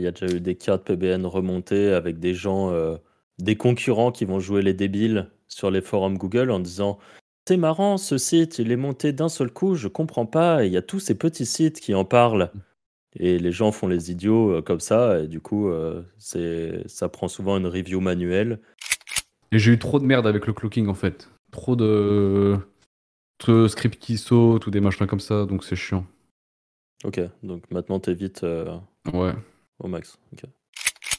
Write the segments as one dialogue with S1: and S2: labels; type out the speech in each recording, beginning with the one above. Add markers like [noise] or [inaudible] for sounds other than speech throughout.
S1: Il y a déjà eu des cartes PBN remontées avec des gens, euh, des concurrents qui vont jouer les débiles sur les forums Google en disant c'est marrant, ce site, il est monté d'un seul coup, je comprends pas. il y a tous ces petits sites qui en parlent. Et les gens font les idiots euh, comme ça, et du coup, euh, c'est, ça prend souvent une review manuelle.
S2: Et j'ai eu trop de merde avec le clocking en fait. Trop de, de scripts qui sautent ou des machins comme ça, donc c'est chiant.
S1: Ok, donc maintenant t'évites euh,
S2: ouais.
S1: Au max.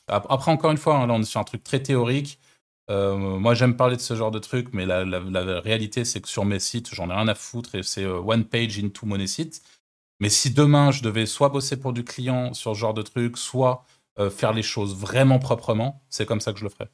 S3: Après, encore une fois, hein, là on est sur un truc très théorique. Euh, moi, j'aime parler de ce genre de truc, mais la, réalité, c'est que sur mes sites, j'en ai rien à foutre et c'est euh, one page into mon site. Mais si demain, je devais soit bosser pour du client sur ce genre de truc, soit euh, faire les choses vraiment proprement, c'est comme ça que je le ferais.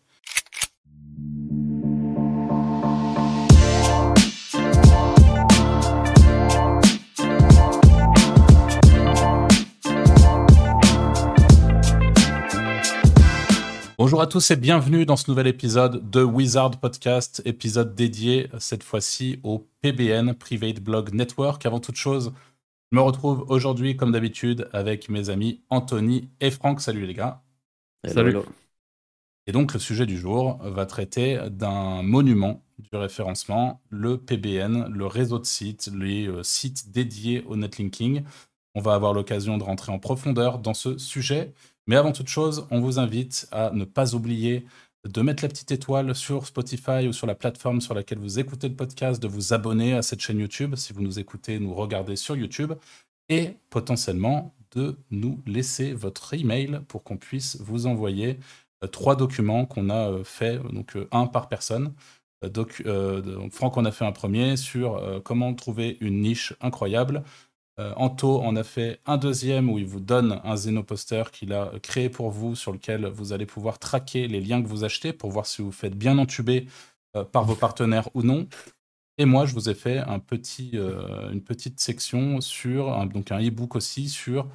S3: Bonjour à tous et bienvenue dans ce nouvel épisode de Wizard Podcast, épisode dédié cette fois-ci au PBN, Private Blog Network. Avant toute chose, je me retrouve aujourd'hui comme d'habitude avec mes amis Anthony et Franck. Salut les gars.
S2: Salut.
S3: Et donc le sujet du jour va traiter d'un monument du référencement, le PBN, le réseau de sites, les euh, sites dédiés au netlinking. On va avoir l'occasion de rentrer en profondeur dans ce sujet. Mais avant toute chose, on vous invite à ne pas oublier de mettre la petite étoile sur Spotify ou sur la plateforme sur laquelle vous écoutez le podcast, de vous abonner à cette chaîne YouTube si vous nous écoutez, nous regardez sur YouTube, et potentiellement de nous laisser votre email pour qu'on puisse vous envoyer euh, trois documents qu'on a euh, fait, donc euh, un par personne. Franck en a fait un premier sur comment trouver une niche incroyable. Euh, Anto en a fait un deuxième où il vous donne un Zenoposter qu'il a créé pour vous, sur lequel vous allez pouvoir traquer les liens que vous achetez pour voir si vous faites bien entuber euh, par vos partenaires ou non. Et moi, je vous ai fait euh, une petite section sur, un, donc un e-book aussi sur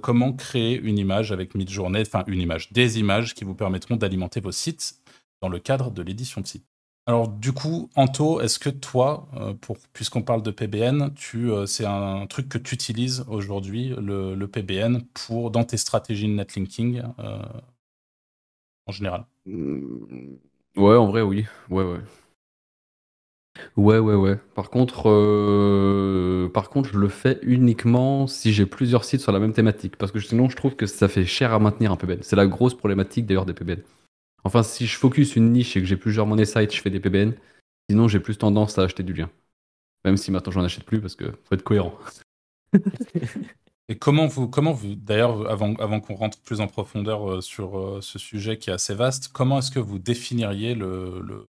S3: comment créer une image avec Midjourney, enfin une image, des images qui vous permettront d'alimenter vos sites dans le cadre de l'édition de site. Alors du coup, Anto, est-ce que toi, euh, puisqu'on parle de PBN, euh, c'est un truc que tu utilises aujourd'hui, le, PBN, pour dans tes stratégies de netlinking euh, en général?
S2: Mmh, Ouais, en vrai, oui. Ouais, ouais. Ouais, ouais, ouais. Par contre, par contre, je le fais uniquement si j'ai plusieurs sites sur la même thématique, parce que sinon, je trouve que ça fait cher à maintenir un PBN. C'est la grosse problématique d'ailleurs des PBN. Enfin, si je focus une niche et que j'ai plusieurs money sites, je fais des PBN. Sinon, j'ai plus tendance à acheter du lien. Même si maintenant, j'en achète plus parce que faut être cohérent. [laughs]
S3: et comment vous, comment vous d'ailleurs, avant, avant qu'on rentre plus en profondeur euh, sur euh, ce sujet qui est assez vaste, comment est-ce que vous définiriez le,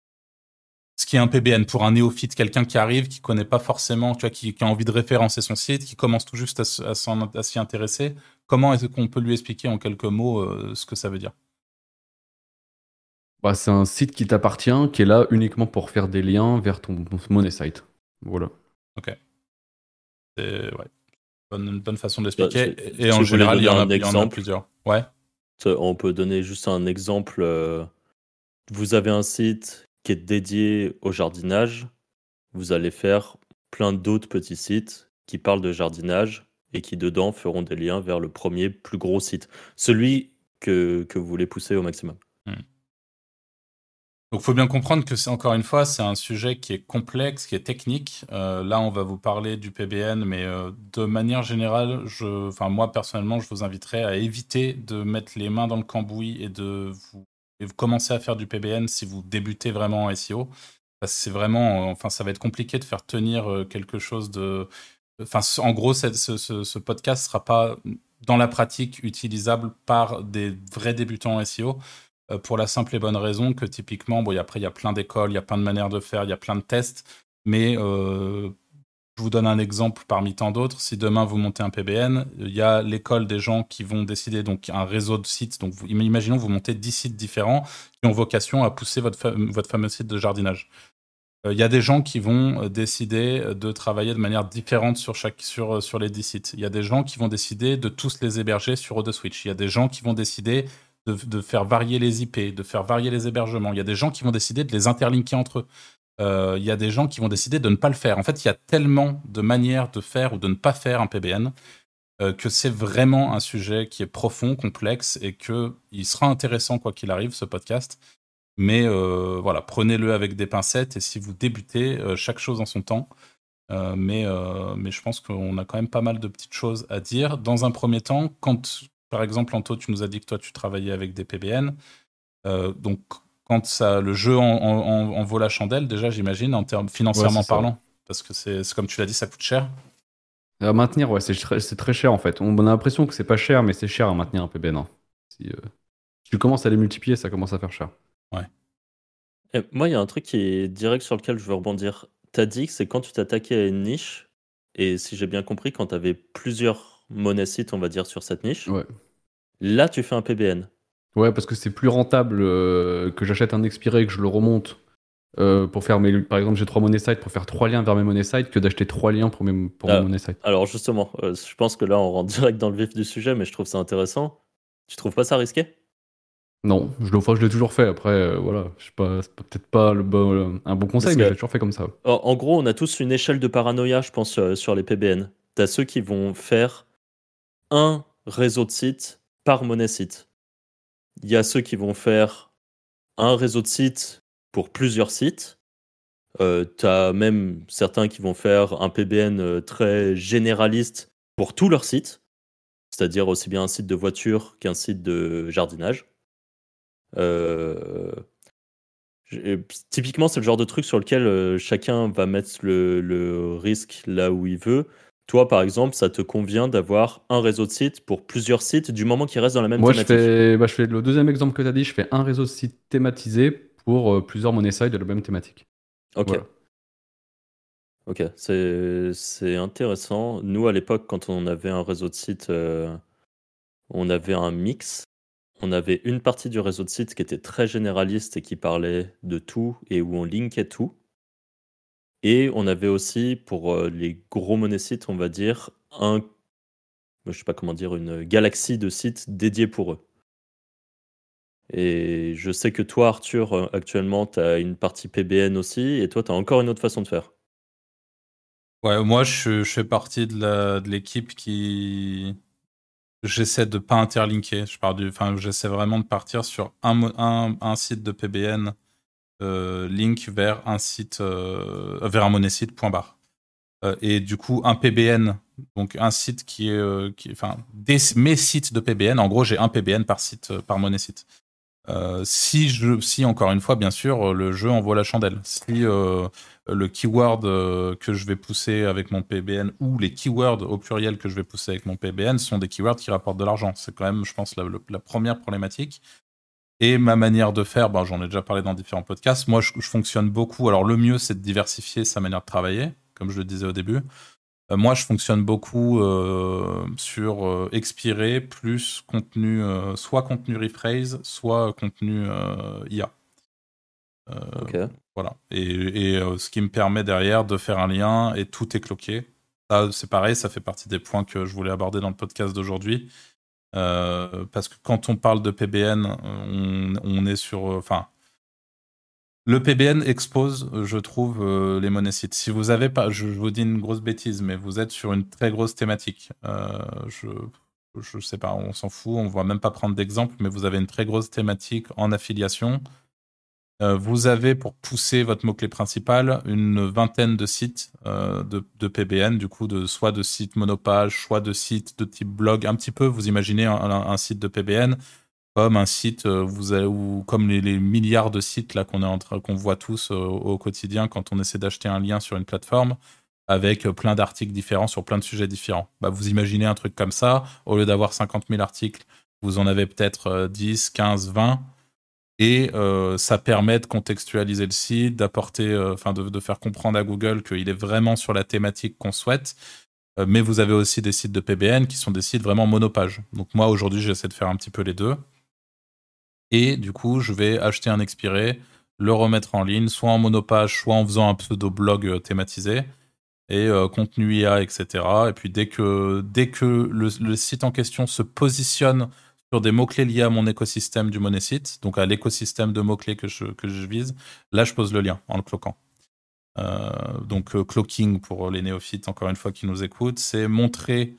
S3: ce qui est un PBN pour un néophyte, quelqu'un qui arrive, qui connaît pas forcément, tu vois, qui, a envie de référencer son site, qui commence tout juste à, s'y intéresser. Comment est-ce qu'on peut lui expliquer en quelques mots euh, ce que ça veut dire?
S2: Bah, c'est un site qui t'appartient, qui est là uniquement pour faire des liens vers ton, money site. Voilà.
S3: Ok. C'est ouais. Bonne, bonne façon de l'expliquer. Bah, et en général, il y, en a, exemple. plusieurs. Ouais.
S1: On peut donner juste un exemple. Euh, vous avez un site qui est dédié au jardinage. Vous allez faire plein d'autres petits sites qui parlent de jardinage et qui dedans feront des liens vers le premier plus gros site. Celui que, que vous voulez pousser au maximum.
S3: Donc, faut bien comprendre que c'est encore une fois, c'est un sujet qui est complexe, qui est technique. Euh, là, on va vous parler du PBN, mais euh, de manière générale, enfin moi personnellement, je vous inviterais à éviter de mettre les mains dans le cambouis et de vous, commencer à faire du PBN si vous débutez vraiment en SEO. C'est vraiment, euh, enfin, ça va être compliqué de faire tenir quelque chose de, enfin, en gros, ce, ce, ce podcast sera pas dans la pratique utilisable par des vrais débutants en SEO pour la simple et bonne raison que typiquement, bon, après, il y a plein d'écoles, il y a plein de manières de faire, il y a plein de tests, mais euh, je vous donne un exemple parmi tant d'autres. Si demain vous montez un PBN, il y a l'école des gens qui vont décider, donc un réseau de sites. Donc, vous, imaginons vous montez 10 sites différents qui ont vocation à pousser votre, votre fameux site de jardinage. Euh, il y a des gens qui vont décider de travailler de manière différente sur, chaque, sur, sur les 10 sites. Il y a des gens qui vont décider de tous les héberger sur Switch. Il y a des gens qui vont décider de, faire varier les IP, de faire varier les hébergements. Il y a des gens qui vont décider de les interlinker entre eux. Euh, il y a des gens qui vont décider de ne pas le faire. En fait, il y a tellement de manières de faire ou de ne pas faire un PBN que c'est vraiment un sujet qui est profond, complexe et que il sera intéressant quoi qu'il arrive ce podcast. Mais voilà, prenez-le avec des pincettes et si vous débutez, chaque chose en son temps. mais, mais je pense qu'on a quand même pas mal de petites choses à dire. Dans un premier temps, quand par exemple, Anto, tu nous as dit que toi, tu travaillais avec des PBN. Euh, donc, quand ça, le jeu en, vaut la chandelle, déjà, j'imagine, en termes financièrement parlant, parce que c'est comme tu l'as dit, ça coûte cher.
S2: À maintenir, ouais, c'est très, cher en fait. On a l'impression que c'est pas cher, mais c'est cher à maintenir un PBN. Hein. Si, euh, si, tu commences à les multiplier, ça commence à faire cher.
S3: Ouais.
S1: moi, il y a un truc qui est direct sur lequel je veux rebondir. Tu as dit que c'est quand tu t'attaquais à une niche, et si j'ai bien compris, quand tu avais plusieurs monnaie site, on va dire, sur cette niche.
S2: Ouais.
S1: Là, tu fais un PBN.
S2: Ouais, parce que c'est plus rentable euh, que j'achète un expiré et que je le remonte euh, pour faire mes. Par exemple, j'ai trois monnaies sites pour faire trois liens vers mes monnaies sites que d'acheter trois liens pour mes, pour
S1: ah,
S2: monnaies sites.
S1: Alors, justement, euh, je pense que là, on rentre [laughs] direct dans le vif du sujet, mais je trouve ça intéressant. Tu trouves pas ça risqué?
S2: Non, je le, je l'ai toujours fait. Après, voilà, je sais pas, c'est peut-être pas le bon, un bon conseil, mais j'ai toujours fait comme ça.
S1: En, gros, on a tous une échelle de paranoïa, je pense, sur les PBN. T'as ceux qui vont faire un réseau de sites par monnaie site. Il y a ceux qui vont faire un réseau de sites pour plusieurs sites. Euh, tu as même certains qui vont faire un PBN euh, très généraliste pour tous leurs sites, c'est-à-dire aussi bien un site de voiture qu'un site de jardinage. Euh, typiquement, c'est le genre de truc sur lequel chacun va mettre le, risque là où il veut. Toi, par exemple, ça te convient d'avoir un réseau de sites pour plusieurs sites du moment qu'ils restent dans la même thématique
S2: Moi, je fais, bah, je fais le deuxième exemple que tu as dit, je fais un réseau de sites thématisé pour euh, plusieurs monnaie sites de la même thématique.
S1: Ok. Ok, c'est intéressant. Nous, à l'époque, quand on avait un réseau de sites, euh, on avait un mix. On avait une partie du réseau de sites qui était très généraliste et qui parlait de tout et où on linkait tout. Et on avait aussi, pour euh, les gros monésites, on va dire, un, je sais pas comment dire, une galaxie de sites dédiés pour eux. Et je sais que toi, Arthur, euh, actuellement, tu as une partie PBN aussi, et toi, tu as encore une autre façon de faire.
S3: Ouais, moi, je, fais partie de l'équipe qui. J'essaie de pas interlinker. Je du, enfin, j'essaie vraiment de partir sur un, site de PBN link vers un site, euh, vers un monnaie site point. Euh, et du coup, un PBN, donc un site qui est, qui, enfin, des, mes sites de PBN. En gros, j'ai un PBN par site, par monnaie site. si, je, si, encore une fois, bien sûr, le jeu envoie la chandelle. Si le keyword que je vais pousser avec mon PBN ou les keywords au pluriel que je vais pousser avec mon PBN sont des keywords qui rapportent de l'argent. C'est quand même, je pense, la, première problématique. Et ma manière de faire, ben, j'en ai déjà parlé dans différents podcasts. Moi, je, fonctionne beaucoup. Alors, le mieux, c'est de diversifier sa manière de travailler, comme je le disais au début. Euh, moi, je fonctionne beaucoup euh, sur euh, expirer plus contenu, soit contenu rephrase, soit contenu IA. Voilà. Et, et ce qui me permet derrière de faire un lien et tout est cloqué. Ça, c'est pareil, ça fait partie des points que je voulais aborder dans le podcast d'aujourd'hui. Euh, parce que quand on parle de PBN, on, est sur. Euh, enfin. le PBN expose, je trouve, euh, les monnaies sites. Si vous avez pas, je, vous dis une grosse bêtise, mais vous êtes sur une très grosse thématique. je, je sais pas, on s'en fout, on va même pas prendre d'exemple, mais vous avez une très grosse thématique en affiliation. Euh, vous avez pour pousser votre mot-clé principal une vingtaine de sites euh, de, PBN, du coup, de, soit de sites monopage, soit de sites de type blog. Un petit peu, vous imaginez un, site de PBN comme un site, euh, vous ou comme les, milliards de sites là qu'on est en qu'on voit tous au quotidien quand on essaie d'acheter un lien sur une plateforme avec plein d'articles différents sur plein de sujets différents. Bah, vous imaginez un truc comme ça, au lieu d'avoir 50 000 articles, vous en avez peut-être 10, 15, 20 et euh, ça permet de contextualiser le site, d'apporter, euh, enfin de, faire comprendre à Google qu'il est vraiment sur la thématique qu'on souhaite. Euh, mais vous avez aussi des sites de PBN qui sont des sites vraiment monopage. Donc moi aujourd'hui j'essaie de faire un petit peu les deux. Et du coup je vais acheter un expiré, le remettre en ligne, soit en monopage, soit en faisant un pseudo blog thématisé et contenu IA, etc. Et puis dès que dès que le site en question se positionne sur des mots-clés liés à mon écosystème du site, donc à l'écosystème de mots-clés que je, que je vise, là je pose le lien en le cloquant. Euh, donc euh, cloaking pour les néophytes, encore une fois, qui nous écoutent, c'est montrer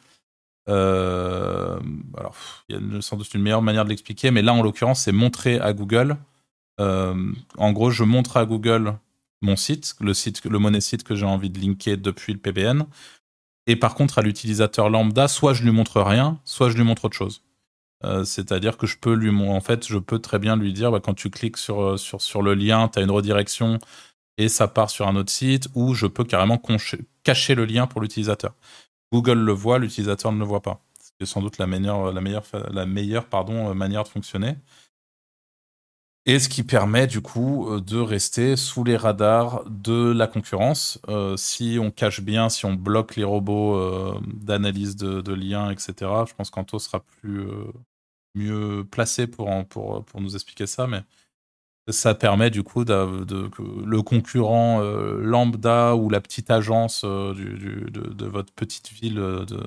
S3: Euh, alors, il y a sans doute une meilleure manière de l'expliquer, mais là, en l'occurrence, c'est montrer à Google. Euh, en gros, je montre à Google mon site, le site, le money site que j'ai envie de linker depuis le PBN. Et par contre, à l'utilisateur lambda, soit je lui montre rien, soit je lui montre autre chose. Euh, c'est-à-dire que je peux lui, en fait, je peux très bien lui dire, bah, quand tu cliques sur, sur le lien, tu as une redirection et ça part sur un autre site, ou je peux carrément cacher le lien pour l'utilisateur. Google le voit, l'utilisateur ne le voit pas. C'est sans doute la meilleure, pardon, manière de fonctionner. Et ce qui permet du coup euh, de rester sous les radars de la concurrence. Euh, si on cache bien, si on bloque les robots euh, d'analyse de, liens, etc., je pense qu'Anto sera plus mieux placé pour, nous expliquer ça. Mais ça permet du coup de, que le concurrent lambda ou la petite agence de, de, votre petite ville de,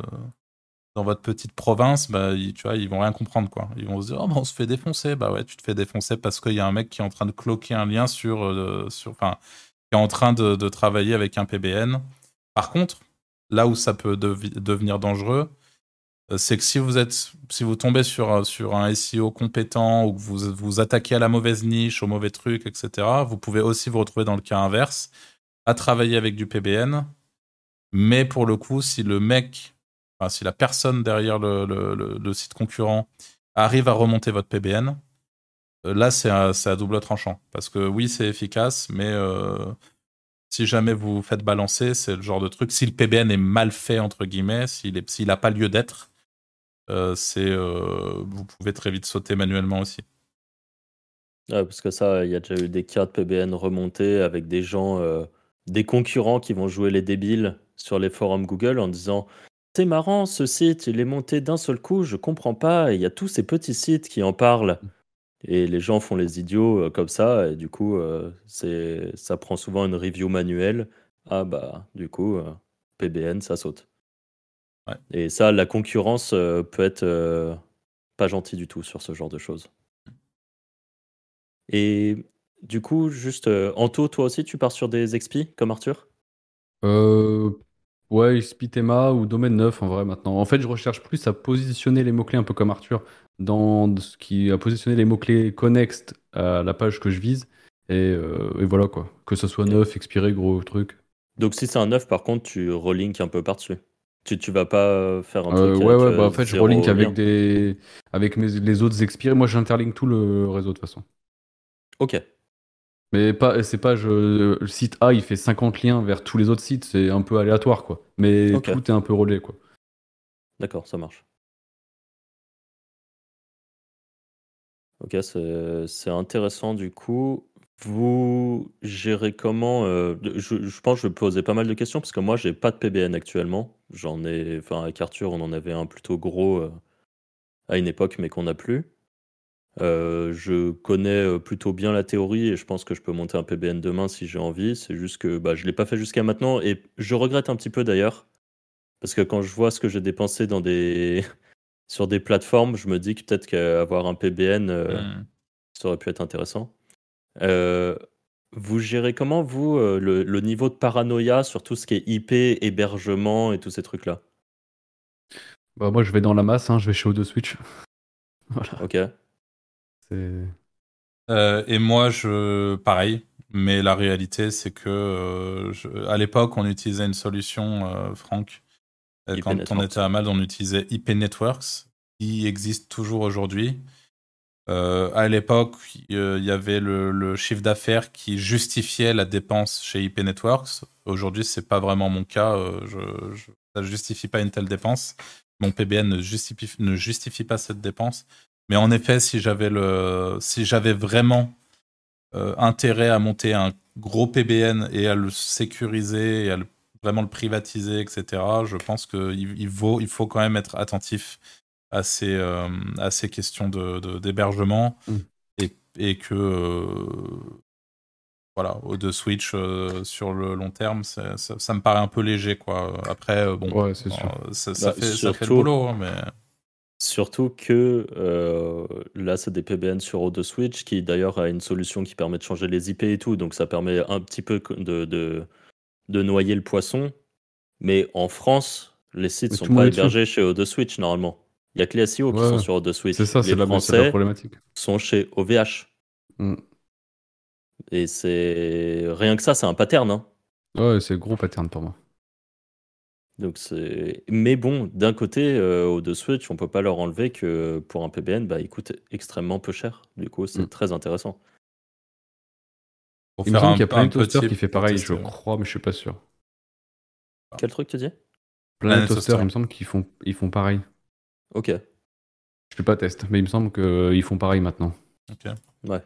S3: dans votre petite province, bah, ils, tu vois, ils vont rien comprendre, quoi. Ils vont se dire, oh, bah, on se fait défoncer. Bah ouais, tu te fais défoncer parce qu'il y a un mec qui est en train de cloquer un lien sur, euh, sur enfin, qui est en train de, travailler avec un PBN. Par contre, là où ça peut devenir dangereux, euh, c'est que si vous êtes, si vous tombez sur, sur un SEO compétent ou que vous vous attaquez à la mauvaise niche, au mauvais truc, etc., vous pouvez aussi vous retrouver dans le cas inverse, à travailler avec du PBN. Mais pour le coup, si le mec si la personne derrière le, site concurrent arrive à remonter votre PBN, euh, là, c'est à, double tranchant. Parce que oui, c'est efficace, mais euh, si jamais vous faites balancer, c'est le genre de truc. Si le PBN est mal fait, entre guillemets, s'il n'a pas lieu d'être, euh, vous pouvez très vite sauter manuellement aussi.
S1: parce que ça, il y a déjà eu des cas de PBN remontés avec des gens, des concurrents qui vont jouer les débiles sur les forums Google en disant c'est marrant, ce site, il est monté d'un seul coup, je comprends pas. Il y a tous ces petits sites qui en parlent. Et les gens font les idiots euh, comme ça. Et du coup, euh, c'est, ça prend souvent une review manuelle. Ah bah, du coup, euh, PBN, ça saute. Et ça, la concurrence peut être pas gentille du tout sur ce genre de choses. Et du coup, juste, Anto, toi aussi, tu pars sur des XP comme Arthur?
S2: Euh, Ouais, Spitema ou domaine neuf en vrai maintenant. En fait, je recherche plus à positionner les mots-clés un peu comme Arthur dans ce qui a positionné les mots-clés connexes à la page que je vise. Euh, et, voilà quoi. Que ce soit neuf, expiré, gros truc.
S1: Donc si c'est un neuf, par contre, tu relink un peu par-dessus. Tu, tu vas pas faire un
S2: euh, truc. ouais, ouais, bah en fait, je relink avec, des... avec les autres expirés. Moi, j'interlink tout le réseau de toute façon.
S1: Ok.
S2: Mais pas, c'est pas je, le site A, il fait 50 liens vers tous les autres sites, c'est un peu aléatoire, quoi. Mais tout est un peu relais, quoi.
S1: D'accord, ça marche. Ok, c'est intéressant du coup. Vous gérez comment euh, je, je, pense que je vais poser pas mal de questions parce que moi j'ai pas de PBN actuellement. J'en ai, enfin avec Arthur on en avait un plutôt gros euh, à une époque mais qu'on n'a plus. Euh, je connais euh, plutôt bien la théorie et je pense que je peux monter un PBN demain si j'ai envie. C'est juste que bah, je ne l'ai pas fait jusqu'à maintenant et je regrette un petit peu d'ailleurs. Parce que quand je vois ce que j'ai dépensé dans des... [laughs] sur des plateformes, je me dis que peut-être qu'avoir un PBN, euh, mmh. ça aurait pu être intéressant. vous gérez comment, vous, le, niveau de paranoïa sur tout ce qui est IP, hébergement et tous ces trucs-là?
S2: Bah, Moi, je vais dans la masse, hein, je vais chez O2 Switch. [laughs]
S1: voilà. Ok.
S3: Euh, et moi, je pareil. Mais la réalité, c'est que euh, à l'époque, on utilisait une solution, euh, Franck. quand on était à Mal, on utilisait IP Networks, qui existe toujours aujourd'hui. à l'époque, il y avait le, chiffre d'affaires qui justifiait la dépense chez IP Networks. Aujourd'hui, c'est pas vraiment mon cas. je, je, ça ne justifie pas une telle dépense. Mon PBN ne justifie, ne justifie pas cette dépense. Mais en effet, si j'avais le, si j'avais vraiment euh, intérêt à monter un gros PBN et à le sécuriser et à vraiment le privatiser, etc., je pense qu'il il faut, il faut quand même être attentif à ces, euh, à ces questions d'hébergement de, mm. et, et, que euh, voilà, de Switch sur le long terme, ça, ça, me paraît un peu léger. Quoi. Après, bon, ça, bah, fait, ça, fait, le boulot, hein, mais.
S1: Surtout que euh, là, c'est des PBN sur O2 Switch qui d'ailleurs a une solution qui permet de changer les IP et tout, donc ça permet un petit peu de, de, noyer le poisson. Mais en France, Les sites
S2: Mais
S1: sont pas hébergés chez O2 Switch normalement. Il y a que les SEO qui sont sur O2 Switch.
S2: C'est ça, c'est la, la problématique.
S1: sont chez OVH.
S2: Mm.
S1: Et c'est rien que ça, c'est un pattern. hein.
S2: Ouais, c'est gros pattern pour moi.
S1: Donc c'est. Mais bon, d'un côté, euh, O2 Switch, on peut pas leur enlever que pour un PBN, bah, il coûte extrêmement peu cher. Du coup, c'est
S2: Mm.
S1: très intéressant.
S3: Pour
S2: Il me semble qu'il y a plein de toasters qui fait pareil, je crois, mais je suis pas sûr.
S1: Quel truc tu dis?
S2: Plein de
S3: Planet
S2: toasters,
S3: Toaster.
S2: il me semble qu'ils font, ils font pareil.
S1: Ok,
S2: Je suis pas test, mais il me semble qu'ils font pareil maintenant.
S3: Ok.
S1: ouais.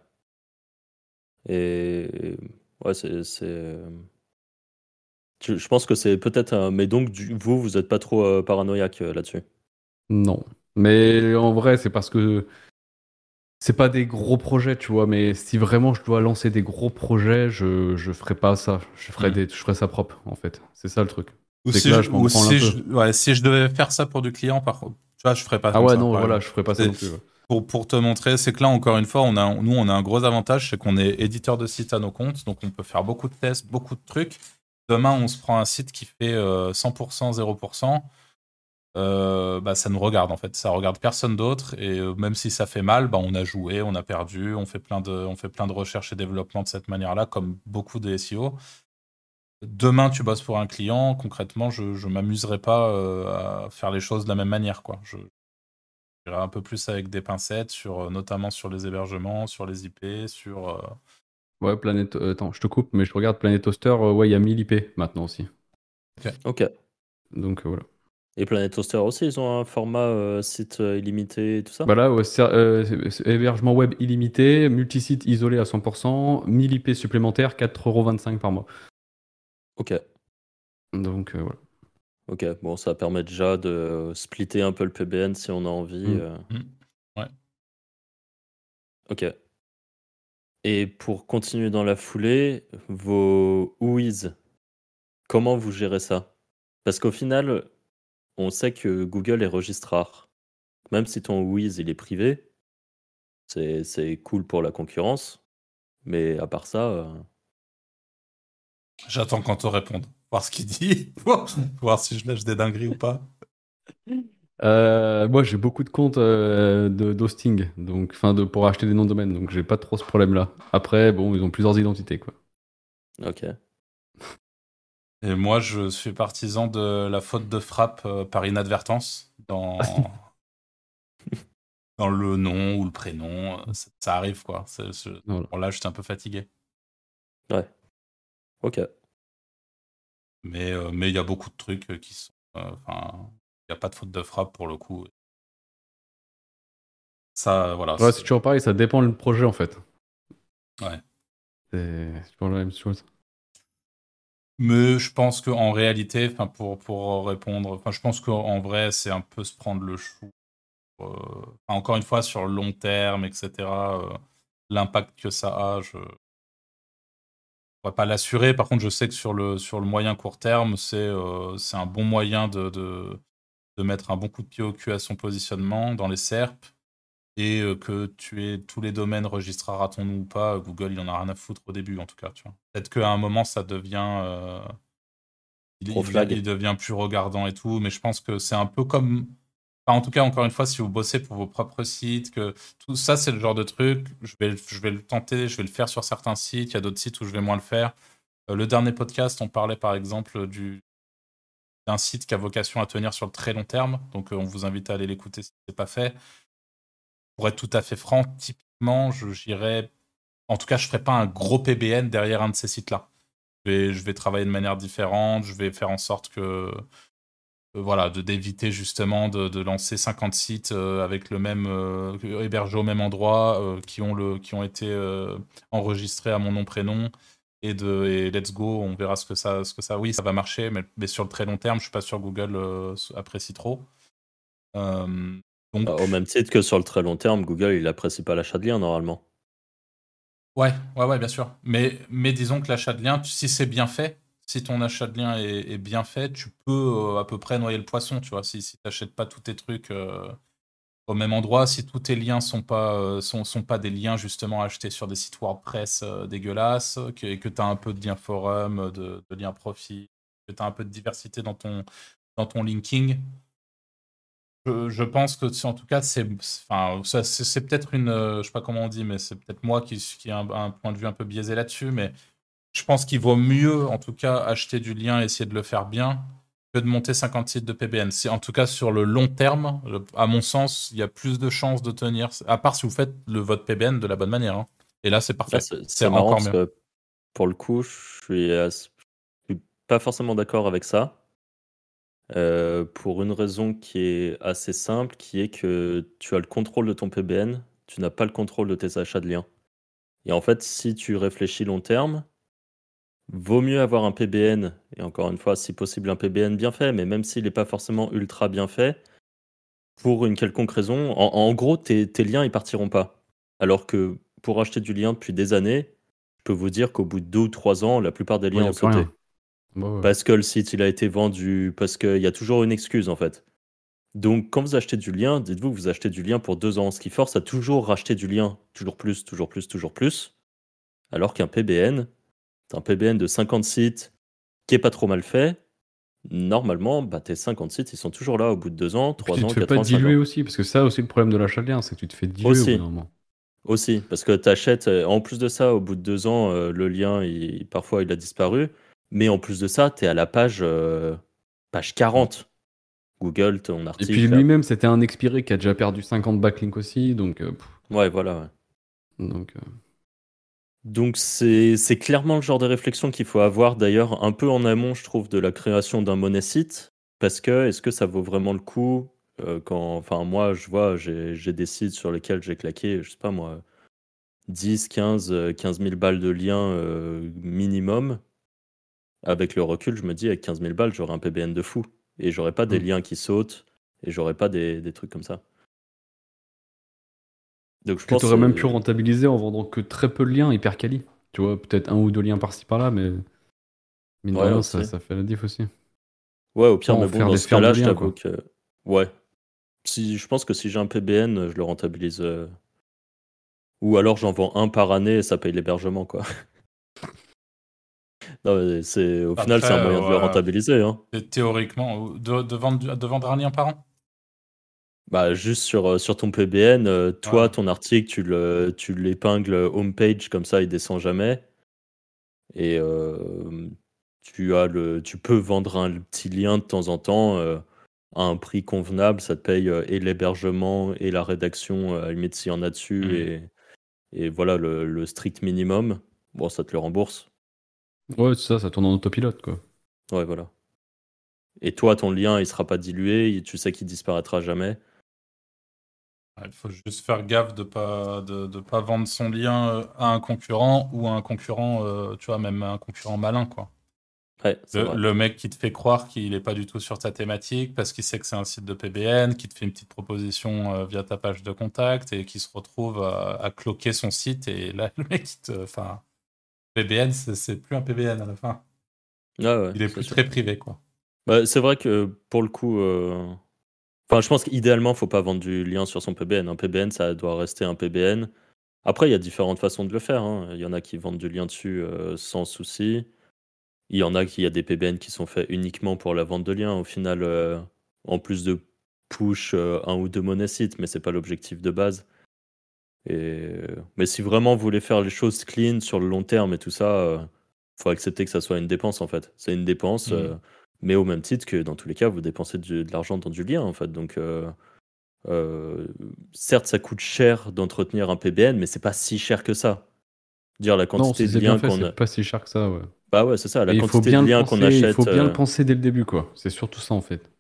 S1: Et ouais, c'est. Je je pense que c'est peut-être. Mais donc, du- vous, vous êtes pas trop euh, paranoïaque euh, là-dessus?
S2: Non. Mais en vrai, c'est parce que c'est pas des gros projets, tu vois. Mais si vraiment je dois lancer des gros projets, je, je ferai pas ça. Je ferai,
S3: Mm.
S2: des, je ferai ça propre, en fait. C'est ça le truc.
S3: Ou si,
S2: là,
S3: je, ou si ouais, si je devais faire ça pour du client, par contre, tu vois, je ferais pas
S2: Ah
S3: comme
S2: ouais,
S3: ça,
S2: non, voilà, je ferai pas ça non plus. ouais.
S3: Pour, pour te montrer, c'est que là, encore une fois, on a, nous, on a un gros avantage, c'est qu'on est éditeur de site à nos comptes, donc on peut faire beaucoup de tests, beaucoup de trucs. Demain, on se prend un site qui fait euh, 100%, 0%. euh, bah, ça nous regarde en fait, ça regarde personne d'autre et euh, même si ça fait mal, bah, on a joué, on a perdu, on fait plein de, on recherches et développement de cette manière-là, comme beaucoup de SEO. Demain, tu bosses pour un client, concrètement, je ne m'amuserai pas euh, à faire les choses de la même manière. Quoi. Je, j'irai un peu plus avec des pincettes, euh, notamment sur les hébergements, sur les IP, sur.
S2: Ouais, Planet. euh, attends, je te coupe, mais je regarde Planet Toaster. euh, ouais, il y a 1000 IP maintenant aussi.
S1: Ok.
S2: Donc euh, voilà.
S1: Et Planet Toaster aussi, ils ont un format euh, site euh, illimité et tout ça?
S2: Bah là, ouais, c'est- euh, c'est- c'est hébergement web illimité, multisite isolé à 100%, 1000 IP supplémentaires, 4,25€ par mois.
S1: Ok.
S2: Donc euh, voilà.
S1: Ok, bon, ça permet déjà de splitter un peu le PBN si on a envie.
S2: Mm.
S1: euh.
S3: Mm. Ouais.
S1: Ok. Et pour continuer dans la foulée, vos WHOIS, comment vous gérez ça? Parce qu'au final, on sait que Google est registre rare. Même si ton WHOIS il est privé, c'est c'est cool pour la concurrence. Mais à part ça, euh,
S3: J'attends qu'on te réponde. Voir ce qu'il dit. [laughs] voir voir si je lâche des dingueries ou pas. [laughs]
S2: Euh, moi, j'ai beaucoup de comptes euh, de- d'hosting, donc, enfin, de, pour acheter des noms de domaine, donc j'ai pas trop ce problème-là. Après, bon, ils ont plusieurs identités, quoi.
S1: ok.
S3: Et moi, je suis partisan de la faute de frappe euh, par inadvertance dans, [laughs] dans le nom ou le prénom. Ça, ça arrive, quoi. C'est- c'est-
S2: Voilà.
S3: Bon, là, j'étais un peu fatigué.
S1: Ouais. Ok.
S3: Mais euh, mais il y a beaucoup de trucs qui sont. euh, Enfin, il n'y a pas de faute de frappe pour le coup. Ça, voilà.
S2: Ouais,
S3: c'est-
S2: toujours pareil, ça dépend du projet, en fait.
S3: Ouais.
S2: C'est toujours la même chose.
S3: Mais je pense qu'en réalité, pour, pour répondre, je pense qu'en vrai, c'est un peu se prendre le chou. Euh, encore une fois, sur le long terme, etc., euh, l'impact que ça a, je ne pourrais pas l'assurer. Par contre, je sais que sur le, sur le moyen court terme, c'est euh, un bon moyen de, de, de mettre un bon coup de pied au cul à son positionnement dans les SERP. Et euh, que tu aies tous les domaines registrés à raton ou pas, Google, il en a rien à foutre au début, en tout cas. tu vois. Peut-être qu'à un moment, ça devient. euh, il, devient plus regardant et tout, mais je pense que c'est un peu comme. enfin, en tout cas, encore une fois, si vous bossez pour vos propres sites, que tout ça, c'est le genre de truc, je vais, je vais le tenter, je vais le faire sur certains sites, il y a d'autres sites où je vais moins le faire. Euh, le dernier podcast, on parlait par exemple du d'un site qui a vocation à tenir sur le très long terme, donc euh, on vous invite à aller l'écouter si ce n'est pas fait. Pour être tout à fait franc, typiquement, je j'irais. En tout cas, je ne ferai pas un gros PBN derrière un de ces sites-là. Je je vais travailler de manière différente, je vais faire en sorte que. euh, voilà, d'éviter justement de, de lancer 50 sites euh, avec le même euh, au même endroit, qui ont le qui ont été enregistrés à mon nom prénom et de et let's go, on verra ce que ça ce que ça oui, ça va marcher mais, mais sur le très long terme, je suis pas sûr que Google euh, apprécie trop. Euh, donc
S1: Bah, Au même titre que sur le très long terme, Google, il apprécie pas l'achat de liens normalement.
S3: Ouais, ouais, ouais, bien sûr. Mais, mais disons que l'achat de lien, si c'est bien fait, si ton achat de lien est, est bien fait, tu peux euh, à peu près noyer le poisson, tu vois. Si, si tu n'achètes pas tous tes trucs au même endroit, si tous tes liens sont pas, euh, sont, sont pas des liens justement achetés sur des sites WordPress euh, dégueulasses, que, que tu as un peu de liens forum, de, liens profit, que tu as un peu de diversité dans ton, dans ton linking? Je, pense que en tout cas, c'est enfin, c'est peut-être une. Je sais pas comment on dit, mais c'est peut-être moi qui, qui ai un, un, point de vue un peu biaisé là-dessus. Mais je pense qu'il vaut mieux, en tout cas, acheter du lien et essayer de le faire bien que de monter 50 sites de PBN. En tout cas sur le long terme, à mon sens, il y a plus de chances de tenir, à part si vous faites le vote PBN de la bonne manière. Hein. Et là, c'est parfait.
S1: C'est encore mieux. Pour le coup, je suis, suis pas forcément d'accord avec ça. Euh, pour une raison qui est assez simple, qui est que tu as le contrôle de ton PBN, tu n'as pas le contrôle de tes achats de liens. Et en fait, si tu réfléchis long terme, Vaut mieux avoir un PBN, et encore une fois, si possible, un PBN bien fait, mais même s'il n'est pas forcément ultra bien fait, pour une quelconque raison, en, gros, tes, liens, ils partiront pas. Alors que pour acheter du lien depuis des années, je peux vous dire qu'au bout de deux ou trois ans, la plupart des liens ont sauté. Parce que le site, il a été vendu, parce qu'il y a toujours une excuse, en fait. Donc, quand vous achetez du lien, dites-vous que vous achetez du lien pour deux ans, ce qui force à toujours racheter du lien, toujours plus, toujours plus, toujours plus. Alors qu'un PBN, un PBN de 50 sites qui est pas trop mal fait, normalement, bah, tes 50 sites, ils sont toujours là au bout de 2 ans, 3 ans, 4 ans. Tu te fais pas
S2: diluer aussi, parce que ça aussi le problème de l'achat de lien, c'est que tu te fais diluer
S1: aussi. au bout Aussi, parce que tu achètes, euh, en plus de ça, au bout de 2 ans, euh, le lien, il, parfois, il a disparu. Mais en plus de ça, tu es à la page, euh, page 40. Google, ton article.
S2: Et puis lui-même, c'était un expiré qui a déjà perdu 50 backlinks aussi, donc.
S1: ouais, voilà.
S2: Ouais. Donc.
S1: Donc c'est clairement le genre de réflexion qu'il faut avoir d'ailleurs un peu en amont, je trouve, de la création d'un monnaie site. Parce que est-ce que ça vaut vraiment le coup euh, quand, enfin moi je vois, j'ai des sites sur lesquels j'ai claqué, je sais pas moi, 10, 15, 15 000 balles de liens euh, minimum. Avec le recul, je me dis avec 15 000 balles, j'aurais un PBN de fou. Et j'aurais pas des mmh. liens qui sautent, et j'aurais pas des, des trucs comme ça.
S2: Donc je que tu aurais même pu rentabiliser en vendant que très peu de liens hyper quali. Tu vois, peut-être un ou deux liens par-ci par-là, mais mine rien, ça, ça, fait la diff aussi.
S1: Ouais, au pire, mais bon, dans ce cas-là, je t'avoue que. Ouais. Si, je pense que si j'ai un PBN, je le rentabilise. Euh, ou alors j'en vends un par année et ça paye l'hébergement, quoi. [laughs] non, c'est... Au final, c'est un moyen de le rentabiliser. Hein.
S3: Théoriquement, de, de, vendre, de vendre un lien par an
S1: bah, juste sur, euh, sur ton PBN, euh, toi, ton article, tu le, tu l'épingles homepage, comme ça, il descend jamais. Et euh, tu, as le, tu peux vendre un petit lien de temps en temps à un prix convenable. Ça te paye et l'hébergement et la rédaction, à la limite, s'il y en a dessus. Mmh. Et, et voilà, le, le, strict minimum. Bon, ça te le rembourse.
S2: Ouais, c'est ça, ça tourne en autopilote, quoi.
S1: Ouais, voilà. Et toi, ton lien, il sera pas dilué, tu sais qu'il disparaîtra jamais.
S3: Il faut juste faire gaffe de pas de, de, pas vendre son lien euh, à un concurrent ou à un concurrent, euh, tu vois, même un concurrent malin, quoi. le, mec qui te fait croire qu'il n'est pas du tout sur ta thématique parce qu'il sait que c'est un site de PBN, qui te fait une petite proposition euh, via ta page de contact et qui se retrouve à, cloquer son site et là le mec, te, enfin, PBN, c'est plus un PBN à la fin.
S1: Ah
S3: il est, plus très privé, quoi.
S1: Bah, c'est vrai que pour le coup, Enfin, je pense qu'idéalement, il ne faut pas vendre du lien sur son PBN. Un PBN, ça doit rester un PBN. Après, il y a différentes façons de le faire. Hein. Il y en a qui vendent du lien dessus euh, sans souci. Il y en a qui y a des PBN qui sont faits uniquement pour la vente de liens. Au final, euh, en plus de push euh, un ou deux monnaies sites, mais c'est pas l'objectif de base. Et... Mais si vraiment vous voulez faire les choses clean sur le long terme et tout ça, il faut accepter que ça soit une dépense en fait. C'est une dépense. Mmh mais au même titre que dans tous les cas, vous dépensez de, l'argent dans du lien, en fait. Donc, euh, euh, certes, ça coûte cher d'entretenir un PBN, mais c'est pas si cher que ça. Dire la quantité de liens qu'on
S2: a. pas si cher que ça, ouais.
S1: Bah ouais, c'est ça, la quantité de liens qu'on achète. Il
S2: faut bien le euh, penser dès le début, quoi. C'est surtout ça, en fait.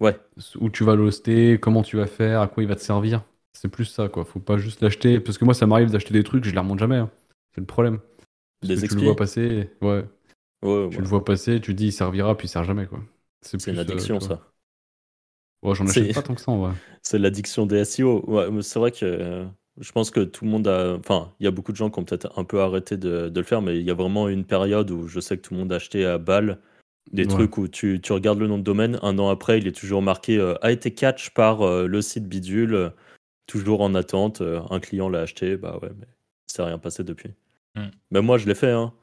S1: Ouais.
S2: Où tu vas l'hoster, comment tu vas faire, à quoi il va te servir. C'est plus ça, quoi. Faut pas juste l'acheter. Parce que moi, ça m'arrive d'acheter des trucs, je les remonte jamais. Hein. C'est le problème. Parce des que tu le vois passer, ouais tu le vois passer, tu dis il servira, puis il sert jamais. quoi.
S1: C'est une addiction, ça.
S2: Ouais, j'en achète pas tant que ça, en vrai.
S1: C'est l'addiction des SEO. Ouais, c'est vrai que euh, je pense que tout le monde a. Enfin, il y a beaucoup de gens qui ont peut-être un peu arrêté de, de, le faire, mais il y a vraiment une période où je sais que tout le monde a acheté à balle des trucs où tu, tu, regardes le nom de domaine, un an après, il est toujours marqué euh, a été catch par euh, le site bidule, toujours en attente, un client l'a acheté, bah ouais, mais ça rien passé depuis. Hmm. Mais moi, je l'ai fait, hein.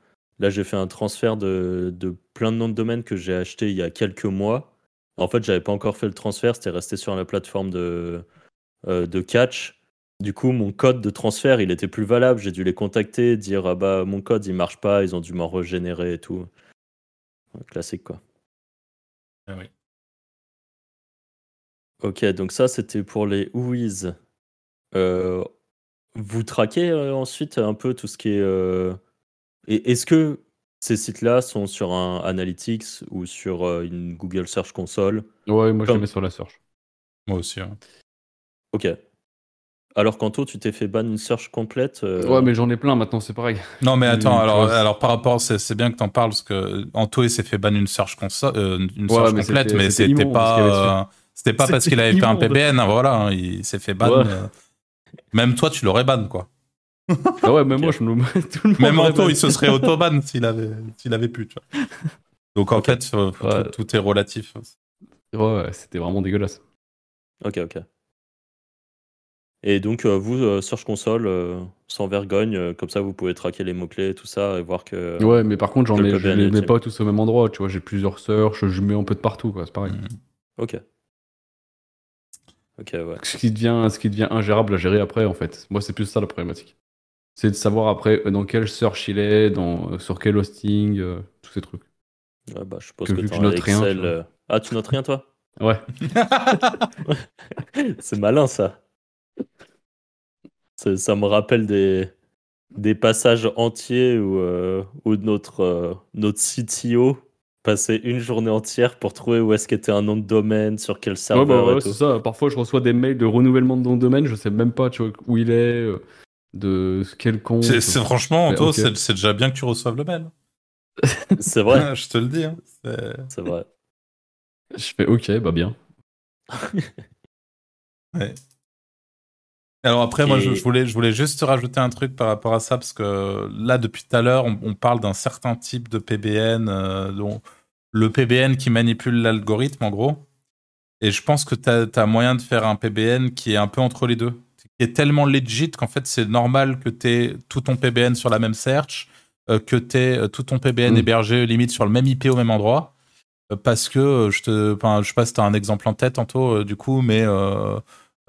S1: Là, j'ai fait un transfert de, plein de noms de domaines que j'ai acheté il y a quelques mois. En fait, j'avais pas encore fait le transfert, c'était resté sur la plateforme de, euh, de catch. Du coup, mon code de transfert, il était plus valable. J'ai dû les contacter, dire ah bah mon code il marche pas, ils ont dû m'en régénérer et tout. Classique quoi.
S3: Ah oui.
S1: Ok, donc ça c'était pour les Whois. Euh, vous traquez euh, ensuite un peu tout ce qui est. euh, et Est-ce que ces sites-là sont sur un Analytics ou sur euh, une Google Search Console?
S2: Ouais, moi je
S1: Comme-
S2: le mets sur la search.
S3: Moi aussi. hein.
S1: Ok. Alors Kanto, tu t'es fait ban une search complète euh,
S2: Ouais, mais j'en ai plein maintenant, c'est pareil.
S3: Non, mais attends,
S2: tu
S3: alors, par rapport, c'est c'est bien que t'en parles parce que Anto il s'est fait ban une search, conso- euh, une
S2: Ouais,
S3: search
S2: mais
S3: complète,
S2: c'était-
S3: mais
S2: c'était
S3: pas, euh, c'était pas parce qu'il avait fait un. PBN, hein, voilà, hein, il s'est fait ban.
S2: Ouais.
S3: euh, Même toi, tu l'aurais ban, quoi.
S2: Ah ouais, même moi, je me tout le monde
S3: Même Anto, il se serait auto-ban s'il avait, s'il avait pu, tu vois. Donc en fait, euh,
S2: Ouais.
S3: tout, tout est relatif.
S2: Ouais, ouais, c'était vraiment dégueulasse.
S1: Ok, ok. Et donc, euh, vous, euh, Search Console, euh, sans vergogne, euh, comme ça, vous pouvez traquer les mots-clés et tout ça et voir que.
S2: Ouais, mais par contre, j'en ai, je les mets pas tous au même endroit, tu vois. J'ai plusieurs search, je mets un peu de partout, quoi. C'est pareil.
S3: Mm.
S1: Ok. Ok, ouais.
S2: Ce qui devient, ce qui devient ingérable à gérer après, en fait. Moi, c'est plus ça la problématique. C'est de savoir après euh, dans quel search il est, dans, euh, sur quel hosting, euh, tous ces trucs.
S1: Ouais, bah, je suppose
S2: Que rien, tu vois.
S1: euh, Ah, tu notes rien, toi?
S2: Ouais. [laughs]
S1: C'est malin, ça. Ça me rappelle des, des passages entiers où, euh, où notre, notre CTO passait une journée entière pour trouver où est-ce qu'était un nom de domaine, sur quel
S2: Ouais,
S1: serveur
S2: bah ouais,
S1: et
S2: c'est ça. Parfois, je reçois des mails de renouvellement de nom de domaine, je sais même pas tu vois, où il est, de quel compte.
S3: C'est c'est- franchement, Anto, c'est c'est déjà bien que tu reçoives le mail. [laughs]
S1: C'est vrai, [laughs]
S3: Je te le dis. hein. C'est-
S1: c'est vrai.
S2: Je fais ok, bah bien. [laughs]
S3: Ouais. Alors après, moi, je, je voulais, je voulais juste rajouter un truc par rapport à ça, parce que là, depuis tout à l'heure, on, on parle d'un certain type de PBN, euh, dont le PBN qui manipule l'algorithme, en gros. Et je pense que tu as, moyen de faire un PBN qui est un peu entre les deux, qui est tellement legit qu'en fait, c'est normal que tu aies tout ton PBN sur la même search, euh, que tu aies tout ton PBN
S2: Mm.
S3: hébergé limite sur le même IP au même endroit. Euh, Parce que euh, je te, je sais pas si tu as un exemple en tête, euh, du coup, mais euh,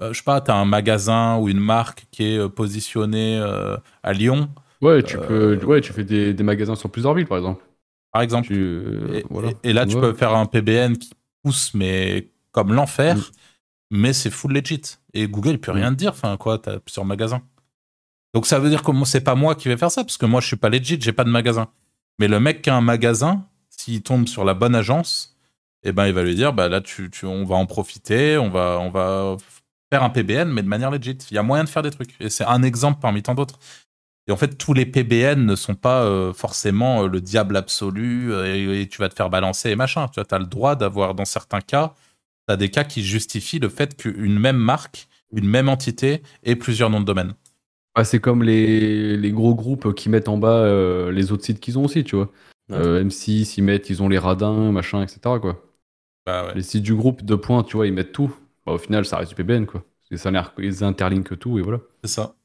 S3: euh, je sais pas, tu as un magasin ou une marque qui est euh, positionnée euh, à Lyon,
S2: Ouais, tu
S3: Euh,
S2: peux, ouais, tu fais des, des magasins sur plusieurs villes, par exemple.
S3: par exemple.
S2: Tu, euh,
S3: Et,
S2: voilà.
S3: et- là, tu peux faire un PBN qui pousse, mais comme l'enfer,
S2: Mm.
S3: Mais c'est full legit. Et Google, il peut
S2: Mm.
S3: rien te dire. Enfin, quoi, t'as plusieurs magasins. Donc, ça veut dire que c'est pas moi qui vais faire ça, parce que moi, je suis pas legit, j'ai pas de magasin. Mais le mec qui a un magasin, s'il tombe sur la bonne agence, eh ben, il va lui dire, bah là, tu, tu- on va en profiter, on va, on va faire un PBN, mais de manière legit. Il y a moyen de faire des trucs. Et c'est un exemple parmi tant d'autres. Et en fait, tous les PBN ne sont pas euh, forcément euh, le diable absolu euh, et, et tu vas te faire balancer et machin. Tu as le droit d'avoir, dans certains cas, tu as des cas qui justifient le fait qu'une même marque, une même entité ait plusieurs noms de domaine.
S2: Ah, c'est comme les, les gros groupes qui mettent en bas euh, les autres sites qu'ils ont aussi, tu vois.
S1: Ouais.
S2: Euh, M6, ils mettent, ils ont les radins, machin, etc. Quoi.
S3: Bah ouais.
S2: Les sites du groupe de points, tu vois, ils mettent tout. Bah, au final, ça reste du PBN, quoi. Et ça, ils interlinkent tout, et voilà.
S3: C'est ça.